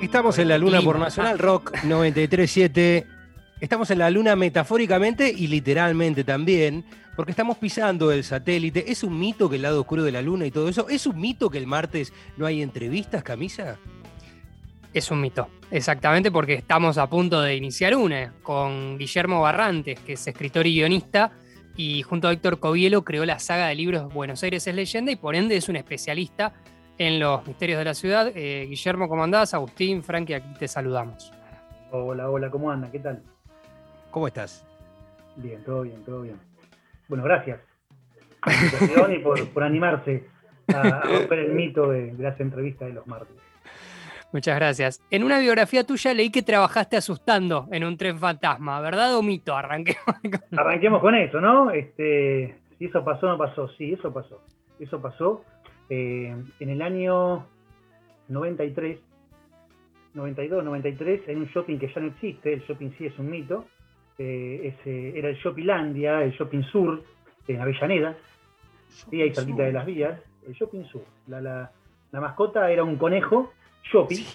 Estamos en la luna por Nacional Rock 937. Estamos en la luna metafóricamente y literalmente también, porque estamos pisando el satélite. ¿Es un mito que el lado oscuro de la luna y todo eso? ¿Es un mito que el martes no hay entrevistas, camisa? Es un mito, exactamente porque estamos a punto de iniciar una con Guillermo Barrantes, que es escritor y guionista, y junto a Héctor Covielo creó la saga de libros Buenos Aires es leyenda y por ende es un especialista en los misterios de la ciudad. Eh, Guillermo, ¿cómo andás? Agustín, Frankie, aquí te saludamos. Hola, hola, ¿cómo anda? ¿Qué tal? ¿Cómo estás? Bien, todo bien, todo bien. Bueno, gracias por la invitación y por, animarse a, romper el mito de, de las entrevistas de los martes. Muchas gracias. En una biografía tuya leí que trabajaste asustando en un tren fantasma, ¿verdad o mito? Arranquemos con, Arranquemos con eso, ¿no? Este, si eso pasó o no pasó, sí, eso pasó. Eso pasó eh, en el año 93, 92, 93, en un shopping que ya no existe, el shopping sí es un mito, eh, ese, era el Shoppinglandia, el Shopping Sur, en Avellaneda, y ahí cerquita de las vías, el Shopping Sur. La, la, la mascota era un conejo Shoppy.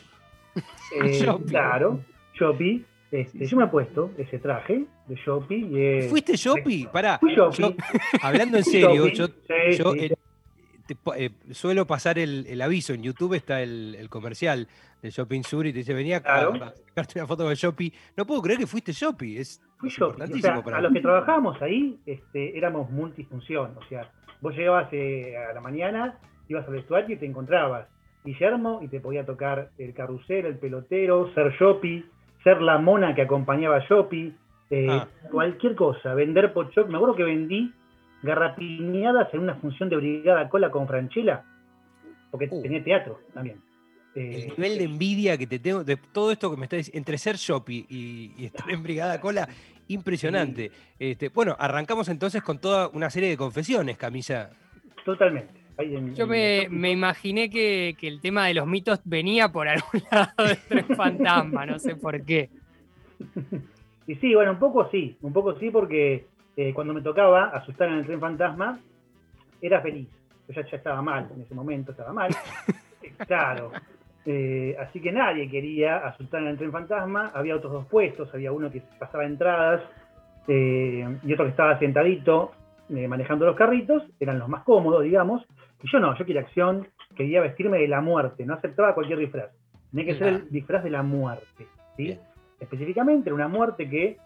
Eh, claro, Shoppy. Este, yo me he puesto ese traje de Shoppy. Eh, ¿Fuiste Shoppy? Pará. Fui Shoppy. hablando en serio, yo, eh, suelo pasar el, aviso. En YouTube está el, comercial del Shopping Sur y te dice, venía a, sacarte una foto de Shoppy. No puedo creer que fuiste Shoppy. Es, Fui Shoppy. a los que trabajábamos ahí este, éramos multifunción. O sea, vos llegabas a la mañana, ibas al vestuario y te encontrabas Guillermo y te podía tocar el carrusel, el pelotero, ser Shopi, ser la mona que acompañaba a Shopi, eh, ah. cualquier cosa, vender pochoclos. Me acuerdo que vendí garrapiñadas en una función de Brigada Cola con Franchella, porque uh. tenía teatro también. el eh, nivel de envidia que te tengo de todo esto que me está diciendo, entre ser Shopi y, estar en Brigada Cola, impresionante. Este, bueno, arrancamos entonces con toda una serie de confesiones, Camisa. Totalmente. Yo me, imaginé que, el tema de los mitos venía por algún lado del tren fantasma, no sé por qué. Y sí, bueno, un poco sí, un poco sí, porque eh, cuando me tocaba asustar en el tren fantasma, era feliz. Yo ya, estaba mal, en ese momento estaba mal. claro. Eh, así que nadie quería asustar en el tren fantasma. Había otros dos puestos, había uno que pasaba entradas eh, y otro que estaba sentadito manejando los carritos, eran los más cómodos, digamos, y yo no, yo quería acción, quería vestirme de la muerte, no aceptaba cualquier disfraz. Tenía que ser el disfraz de la muerte, ¿sí? Específicamente era una muerte que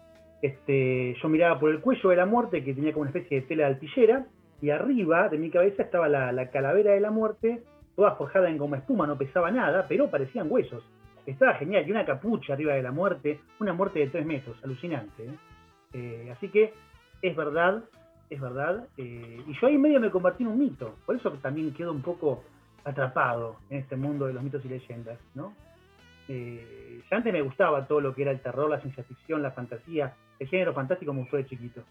este, yo miraba por el cuello de la muerte, que tenía como una especie de tela de altillera, y arriba de mi cabeza estaba la, calavera de la muerte, toda forjada en goma espuma, no pesaba nada, pero parecían huesos. Estaba genial, y una capucha arriba de la muerte, una muerte de tres metros, alucinante. ¿eh? Eh, así que es verdad es verdad. Eh, y yo ahí medio me convertí en un mito. Por eso también quedo un poco atrapado en este mundo de los mitos y leyendas, ¿no? Ya antes me gustaba todo lo que era el terror, la ciencia ficción, la fantasía, el género fantástico me gustó de chiquito.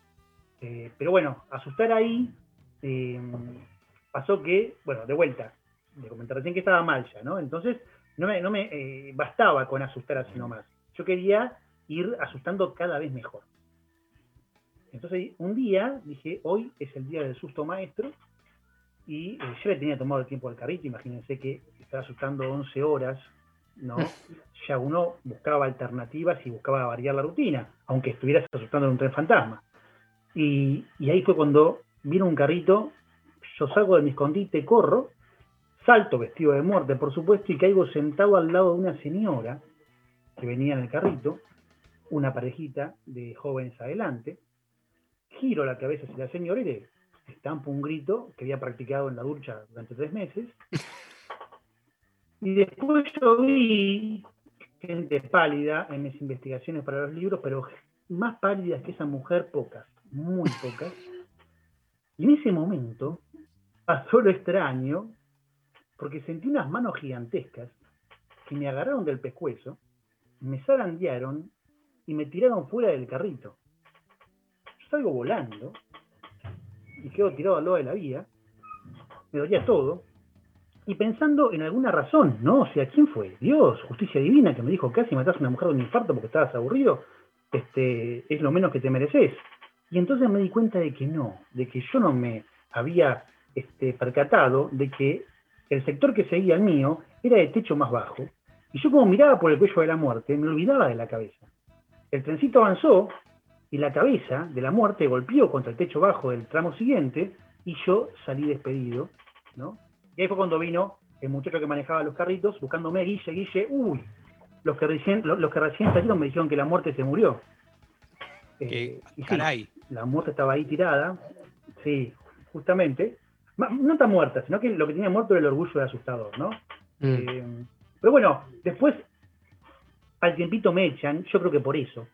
Eh, pero bueno, asustar ahí pasó que, bueno, de vuelta, me comenté recién que estaba mal ya, ¿no? Entonces no me, no me bastaba con asustar así nomás. Yo quería ir asustando cada vez mejor. Entonces un día dije, hoy es el día del susto maestro, y eh, yo le tenía tomado el tiempo al carrito, imagínense que estaba asustando 11 horas, ¿no? ya uno buscaba alternativas y buscaba variar la rutina, aunque estuvieras asustando en un tren fantasma. Y, ahí fue cuando vino un carrito, yo salgo de mi escondite, corro, salto vestido de muerte, por supuesto, y caigo sentado al lado de una señora que venía en el carrito, una parejita de jóvenes adelante, giro la cabeza hacia la señora y le estampo un grito que había practicado en la ducha durante tres meses. Y después yo vi gente pálida en mis investigaciones para los libros, pero más pálidas que esa mujer, pocas, muy pocas. Y en ese momento pasó lo extraño, porque sentí unas manos gigantescas que me agarraron del pescuezo, me zarandearon y me tiraron fuera del carrito salgo volando y quedo tirado al lado de la vía, me dolía todo, y pensando en alguna razón, ¿no? O sea, ¿quién fue? Dios, justicia divina, que me dijo casi matas a una mujer de un infarto porque estabas aburrido, este, es lo menos que te mereces. Y entonces me di cuenta de que no, de que yo no me había este, percatado de que el sector que seguía el mío era de techo más bajo Y yo como miraba por el cuello de la muerte, me olvidaba de la cabeza. El trencito avanzó y la cabeza de la muerte golpeó contra el techo bajo del tramo siguiente y yo salí despedido, ¿no? Y ahí fue cuando vino el muchacho que manejaba los carritos buscándome, Guille, Guille, uy, los que recién, los, que recién salieron me dijeron que la muerte se murió. Eh, caray. la muerte estaba ahí tirada, sí, justamente. No está muerta, sino que lo que tenía muerto era el orgullo del asustador, ¿no? Mm. Eh, pero bueno, después al tiempito me echan, yo creo que por eso,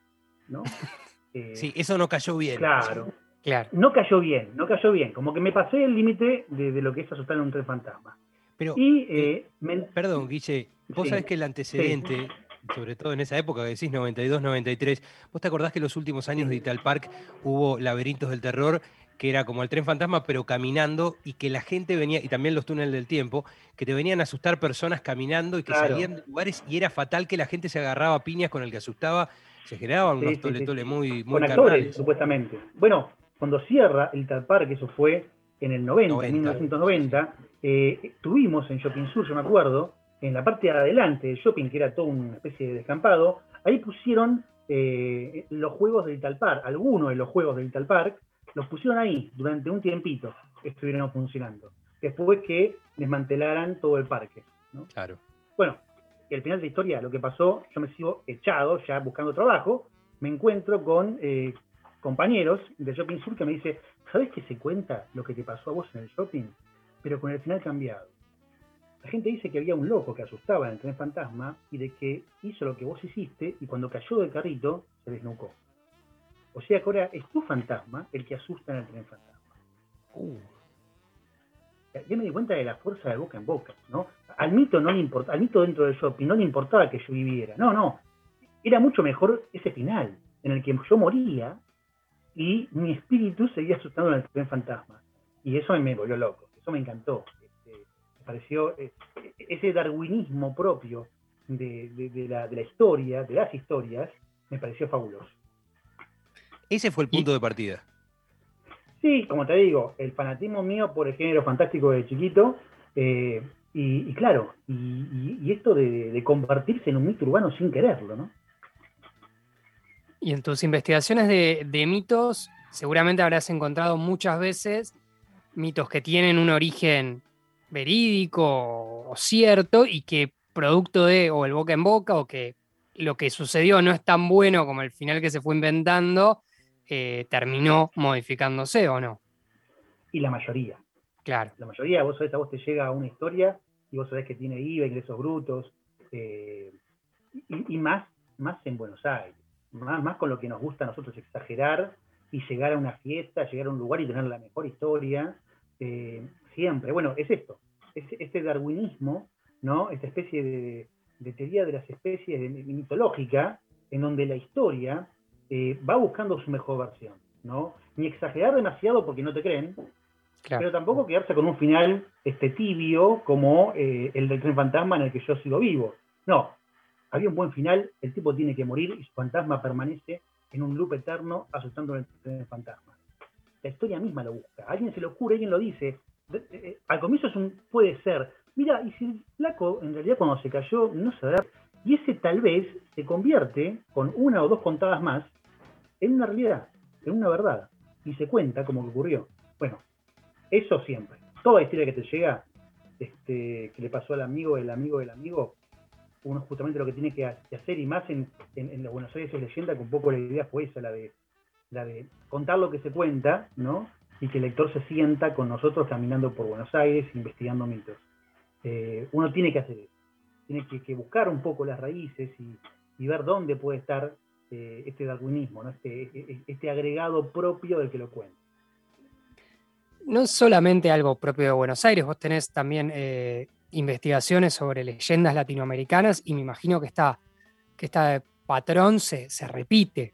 ¿no? sí, eso no cayó bien. Claro. Claro. No cayó bien, no cayó bien. Como que me pasé el límite de, lo que es asustar en un tren fantasma. Pero, y, eh, eh, perdón, Guille, vos sabés que el antecedente, sobre todo en esa época que decís 92, 93, vos te acordás que en los últimos años de Ital Park hubo laberintos del terror que era como el tren fantasma, pero caminando, y que la gente venía, y también los túneles del tiempo, que te venían a asustar personas caminando y que salían de lugares, y era fatal que la gente se agarraba a piñas con el que asustaba, se generaban unos tole, muy, muy Con actores, supuestamente. Bueno, cuando cierra el Tal Park, eso fue en el 90, en 1990, eh, tuvimos en Shopping Sur, yo me acuerdo, en la parte de adelante del shopping, que era todo una especie de descampado, ahí pusieron eh, los juegos del Tal Park, algunos de los juegos del Tal Park, los pusieron ahí durante un tiempito, estuvieron funcionando. Después que desmantelaran todo el parque. Claro. Bueno, y al final de la historia, lo que pasó, yo me sigo echado, ya buscando trabajo, me encuentro con eh, compañeros de Shopping Sur que me dice, ¿sabes que se cuenta lo que te pasó a vos en el shopping? Pero con el final cambiado. La gente dice que había un loco que asustaba en el tren fantasma y de que hizo lo que vos hiciste y cuando cayó del carrito se desnucó. O sea que ahora es tu fantasma el que asusta en el tren fantasma. Uh. Ya me di cuenta de la fuerza de boca en boca, ¿no? Al mito no le importa, al mito dentro del shopping no le importaba que yo viviera. No, no. Era mucho mejor ese final, en el que yo moría y mi espíritu seguía asustando en el tren fantasma. Y eso me volvió loco, eso me encantó. Este, me pareció eh, ese darwinismo propio de, la, de la historia, de las historias, me pareció fabuloso. Ese fue el punto de partida. Sí, como te digo, el fanatismo mío por el género fantástico de chiquito, eh, y, claro, y, esto de, convertirse en un mito urbano sin quererlo, ¿no? Y en tus investigaciones de, de mitos, seguramente habrás encontrado muchas veces mitos que tienen un origen verídico o cierto y que producto de o el boca en boca o que lo que sucedió no es tan bueno como el final que se fue inventando, eh, terminó modificándose o no. Y la mayoría. Claro. La mayoría, vos sabés, a vos te llega una historia y vos sabés que tiene IVA, ingresos brutos, eh, y, más, más en Buenos Aires, más, más con lo que nos gusta a nosotros exagerar y llegar a una fiesta, llegar a un lugar y tener la mejor historia, eh, siempre. Bueno, es esto, es este darwinismo, ¿no? Esta especie de, de teoría de las especies de, mitológica, en donde la historia eh, va buscando su mejor versión, ¿no? Ni exagerar demasiado porque no te creen, pero tampoco quedarse con un final este, tibio como eh, el del tren fantasma en el que yo sigo vivo. No, había un buen final, el tipo tiene que morir y su fantasma permanece en un loop eterno asustando el tren fantasma. La historia misma lo busca, alguien se lo ocurre, alguien lo dice. Eh, al comienzo es un puede ser. Mira, y si el flaco en realidad cuando se cayó no se da y ese tal vez se convierte, con una o dos contadas más, en una realidad, en una verdad, y se cuenta como que ocurrió. Bueno, eso siempre. Toda historia que te llega, este, que le pasó al amigo, el amigo del amigo, uno justamente lo que tiene que hacer, y más en, en, Buenos Aires es leyenda, que un poco la idea fue esa, la de, la de contar lo que se cuenta, ¿no? Y que el lector se sienta con nosotros caminando por Buenos Aires, investigando mitos. Eh, uno tiene que hacer eso tiene que, buscar un poco las raíces y, ver dónde puede estar eh, este darwinismo, ¿no? Este, e, e, este, agregado propio del que lo cuenta. No solamente algo propio de Buenos Aires, vos tenés también eh, investigaciones sobre leyendas latinoamericanas y me imagino que esta, que esta patrón se, se repite.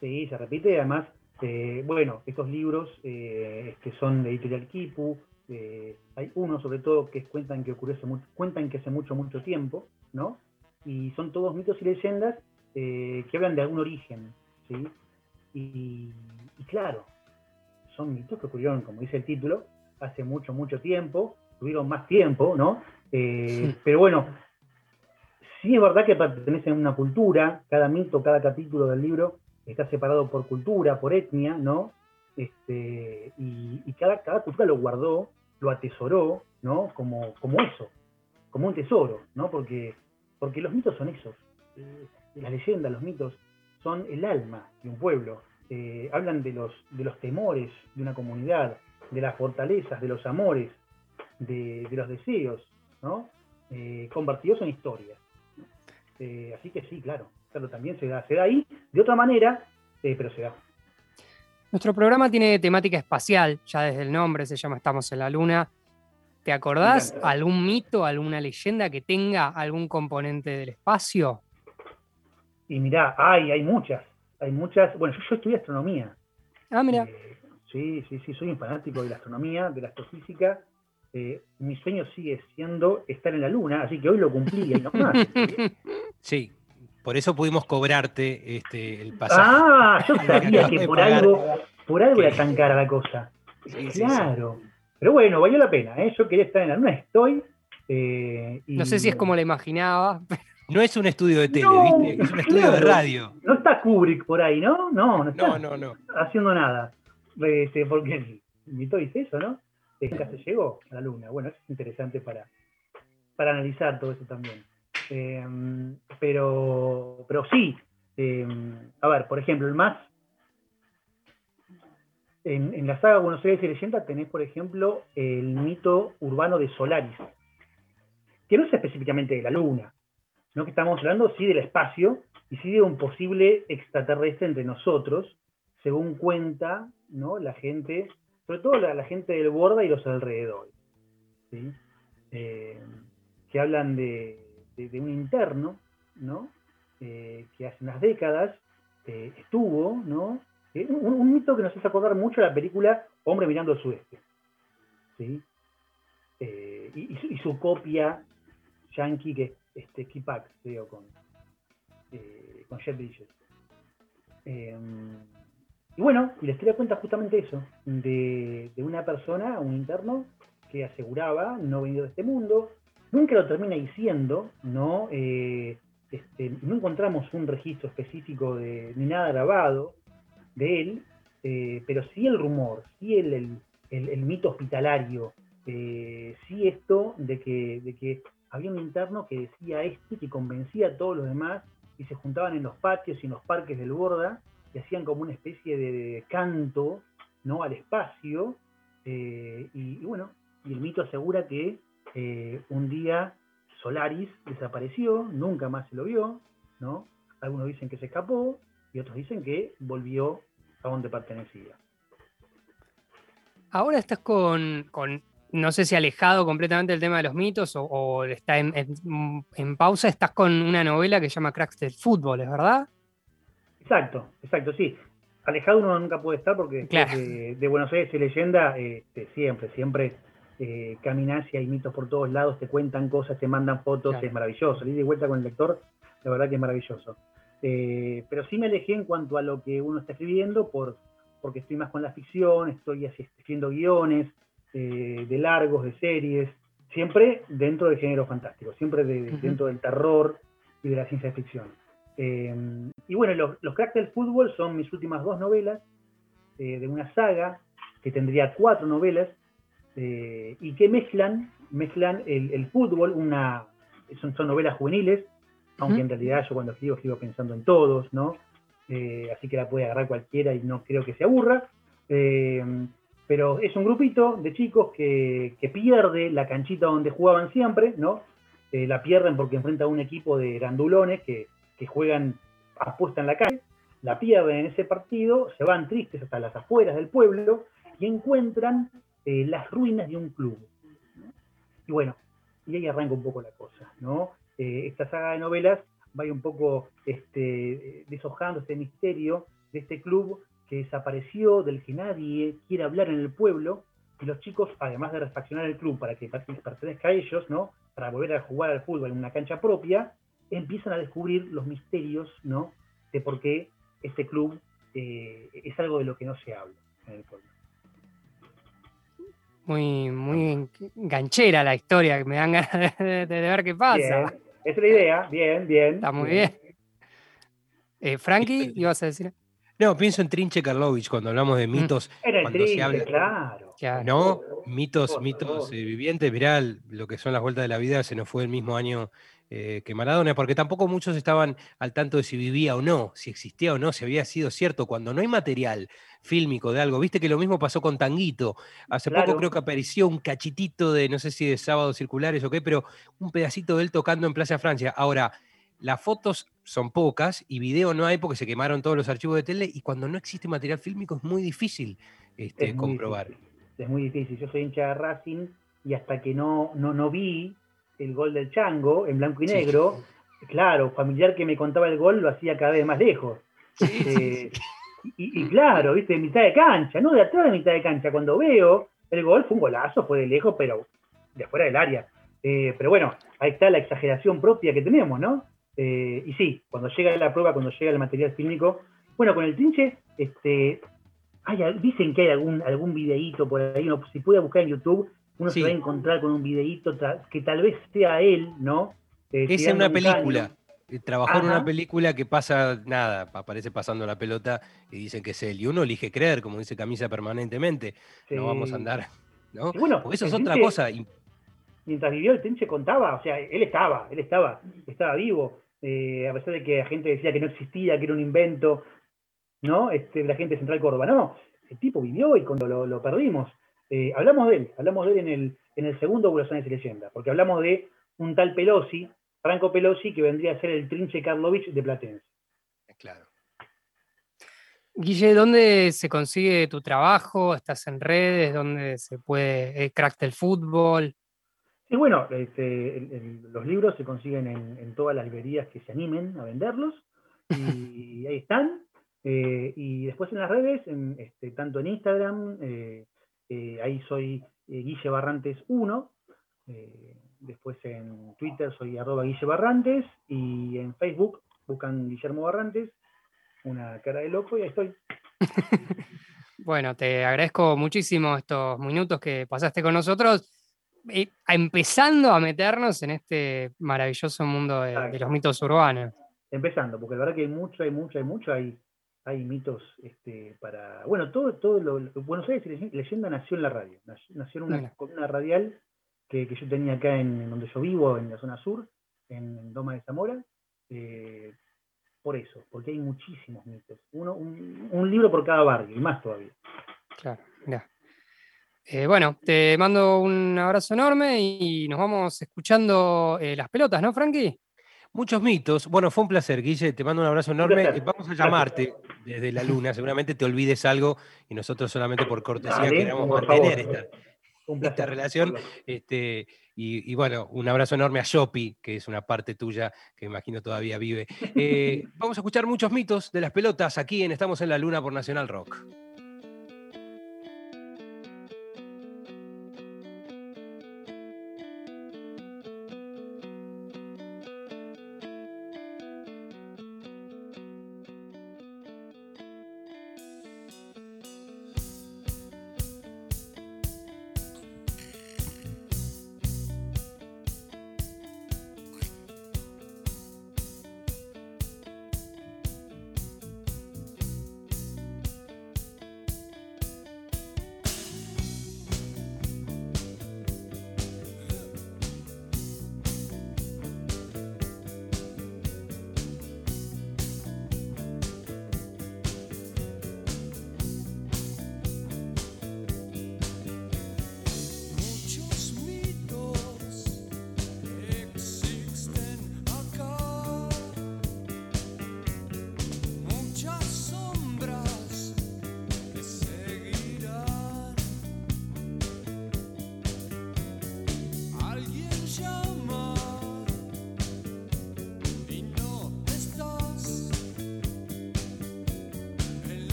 Sí, se repite, además, eh, bueno, estos libros que son de Editorial Kipu, eh, hay uno sobre todo que cuentan que ocurrió hace cuentan que hace mucho, mucho tiempo, ¿no? Y son todos mitos y leyendas eh, que hablan de algún origen, ¿sí? Y, claro, son mitos que ocurrieron, como dice el título, hace mucho, mucho tiempo, tuvieron más tiempo, ¿no? Eh, pero bueno, sí es verdad que pertenecen a una cultura, cada mito, cada capítulo del libro está separado por cultura, por etnia, ¿no? Este, y, cada, cada cultura lo guardó, lo atesoró, ¿no? Como, como eso, como un tesoro, ¿no? Porque, porque los mitos son esos. Eh, las leyendas, los mitos, son el alma de un pueblo. Eh, hablan de los, de los temores de una comunidad, de las fortalezas, de los amores, de, los deseos, ¿no? Eh, convertidos en historias. así que sí, claro, claro, también se da, se da ahí, de otra manera, pero se da. Nuestro programa tiene temática espacial, ya desde el nombre se llama Estamos en la Luna. ¿Te acordás algún mito, alguna leyenda que tenga algún componente del espacio? Y mirá, hay, hay muchas, hay muchas. Bueno, yo, estudié astronomía. Ah, mira. Eh, sí, sí, sí, soy un fanático de la astronomía, de la astrofísica. Eh, mi sueño sigue siendo estar en la luna, así que hoy lo cumplí. no más. sí, por eso pudimos cobrarte este, el pasaje. Ah, yo sabía que por algo, por algo era tan cara la cosa. claro. Pero bueno, valió la pena, ¿eh? Yo quería estar en la luna, estoy. Eh, no sé si es como la imaginaba. No es un estudio de tele, ¿viste? Es un estudio de radio. No está Kubrick por ahí, ¿no? No, no está no, no, haciendo nada. Este, porque invitó dice eso, ¿no? Ya se llegó a la luna. Bueno, es interesante para, para analizar todo eso también. Em, pero, pero sí, em, a ver, por ejemplo, el más. En, la saga Buenos Aires y Leyenda tenés, por ejemplo, el mito urbano de Solaris, que no es específicamente de la Luna, sino que estamos hablando sí del espacio y sí de un posible extraterrestre entre nosotros, según cuenta ¿no? la gente, sobre todo la, gente del Borda y los alrededores, eh, que hablan de, de, un interno, ¿no? Eh, que hace unas décadas eh, estuvo, ¿no? Un, mito que nos hace acordar mucho la película Hombre mirando al sudeste. ¿sí? Y, su, copia yankee, que es este, Kipak, creo, con, con Jet. Y bueno, y la historia cuenta justamente eso, de, de una persona, un interno, que aseguraba no venir de este mundo, nunca lo termina diciendo, ¿no? Eh, este, no encontramos un registro específico de, ni nada grabado de él, eh, pero sí el rumor, sí el, mito hospitalario, eh, sí esto de que, de que había un interno que decía este, que convencía a todos los demás y se juntaban en los patios y en los parques del Borda y hacían como una especie de, canto ¿no? al espacio. y, bueno, y el mito asegura que eh, un día Solaris desapareció, nunca más se lo vio, ¿no? Algunos dicen que se escapó y otros dicen que volvió a donde pertenecía. Ahora estás con, no sé si alejado completamente del tema de los mitos o, está en, pausa, estás con una novela que se llama Cracks del Fútbol, ¿es verdad? Exacto, exacto, sí. Alejado uno nunca puede estar porque de, Buenos Aires y leyenda, este, siempre, siempre eh, caminas y hay mitos por todos lados, te cuentan cosas, te mandan fotos, es maravilloso. Ir de vuelta con el lector, la verdad que es maravilloso. Eh, pero sí me alejé en cuanto a lo que uno está escribiendo, por, porque estoy más con la ficción, estoy escribiendo guiones eh, de largos, de series, siempre dentro del género fantástico, siempre dentro del terror y de la ciencia ficción. Eh, y bueno, los, los cracks del fútbol son mis últimas dos novelas de una saga que tendría cuatro novelas eh, y que mezclan, mezclan el, fútbol, una, son, son, novelas juveniles, aunque en realidad yo cuando escribo escribo pensando en todos, ¿no? Eh, así que la puede agarrar cualquiera y no creo que se aburra. Eh, pero es un grupito de chicos que, pierde la canchita donde jugaban siempre, ¿no? la pierden porque enfrenta a un equipo de grandulones que, que juegan apuesta en la calle, la pierden en ese partido, se van tristes hasta las afueras del pueblo y encuentran eh, las ruinas de un club. Y bueno, y ahí arranca un poco la cosa, ¿no? Eh, esta saga de novelas va un poco este, deshojando este misterio de este club que desapareció, del que nadie quiere hablar en el pueblo, y los chicos, además de refaccionar el club para que pertenezca a ellos, ¿no? Para volver a jugar al fútbol en una cancha propia, empiezan a descubrir los misterios, ¿no? De por qué este club eh, es algo de lo que no se habla en el pueblo muy, muy ganchera la historia, que me dan ganas de, ver qué pasa. Esa es la idea. Bien, bien. Está muy bien. Eh, Frankie, ibas a decir. No, pienso en Trinche Karlovich cuando hablamos de Mm. mitos. Era el cuando se trinche, habla- claro. ¿No? Mitos, mitos eh, vivientes. Mirá lo que son las vueltas de la vida, se nos fue el mismo año eh, que Maradona, porque tampoco muchos estaban al tanto de si vivía o no, si existía o no, si había sido cierto. Cuando no hay material fílmico de algo, viste que lo mismo pasó con Tanguito. Hace poco creo que apareció un cachitito de, no sé si de sábados circulares o qué, pero un pedacito de él tocando en Plaza Francia. Ahora, las fotos son pocas y video no hay porque se quemaron todos los archivos de tele y cuando no existe material fílmico es muy difícil este, Es muy comprobar. difícil. Es muy difícil. Yo soy hincha de Racing y hasta que no, no, no vi el gol del Chango en blanco y Sí. negro, claro, familiar que me contaba el gol lo hacía cada vez más lejos. Eh, y, y claro, viste, de mitad de cancha, no de atrás de mitad de cancha. Cuando veo el gol fue un golazo, fue de lejos, pero de afuera del área. Eh, pero bueno, ahí está la exageración propia que tenemos, ¿no? Eh, y sí, cuando llega la prueba, cuando llega el material fílmico, bueno, con el trinche, este, hay dicen que hay algún, algún videíto por ahí, uno, si puede buscar en YouTube, uno Sí. se va a encontrar con un videíto que tal vez sea él, ¿no? Eh, Es en una un película. caño. Eh, Trabajó en una película que pasa, nada, aparece pasando la pelota y dicen que es él. Y uno elige creer, como dice Camisa permanentemente. No vamos a andar, ¿no? Bueno, Porque eso es otra cosa. mientras vivió el Trinche contaba, o sea, él estaba, él estaba, estaba vivo, eh, a pesar de que la gente decía que no existía, que era un invento, ¿no? Este, la gente de Central Córdoba, no, el tipo vivió y cuando lo, lo perdimos, eh, hablamos de él, hablamos de él en el, en el segundo Buenos y Leyenda, porque hablamos de un tal Pelosi, Franco Pelosi, que vendría a ser el Trinche Karlovich de Platense. Claro. Guille, ¿dónde se consigue tu trabajo? ¿Estás en redes? ¿Dónde se puede eh, crack del fútbol? Sí, bueno, este, el- el- los libros se consiguen en, en todas las librerías que se animen a venderlos y ahí están. Eh, y después en las redes, en, este, tanto en Instagram, eh, eh, ahí soy eh, Guille Barrantes 1, eh, después en Twitter soy arroba Guille Barrantes y en Facebook buscan Guillermo Barrantes, una cara de loco y ahí estoy. Bueno, te agradezco muchísimo estos minutos que pasaste con nosotros, empezando a meternos en este maravilloso mundo de, de los mitos urbanos. empezando, porque la verdad que hay mucho, hay mucho, hay mucho, hay, hay mitos este, para. Bueno, todo, todo lo, Buenos Aires Leye- Leyenda nació en la radio, nació en una Mira. columna radial que, que yo tenía acá en, en donde yo vivo, en la zona sur, en, en Doma de Zamora. eh, por eso, porque hay muchísimos mitos. Uno, un, un libro por cada barrio, y más todavía. Claro, mirá. Eh, bueno, te mando un abrazo enorme y nos vamos escuchando eh, las pelotas, ¿no, Frankie? Muchos mitos. Bueno, fue un placer, Guille. Te mando un abrazo enorme. Eh, Vamos a llamarte desde la luna. Seguramente te olvides algo y nosotros solamente por cortesía Dale, queremos mantener esta, Un relación. Este, y, y bueno, un abrazo enorme a Shopi, que es una parte tuya que imagino todavía vive. Eh, vamos a escuchar muchos mitos de las pelotas aquí en Estamos en la Luna por Nacional Rock.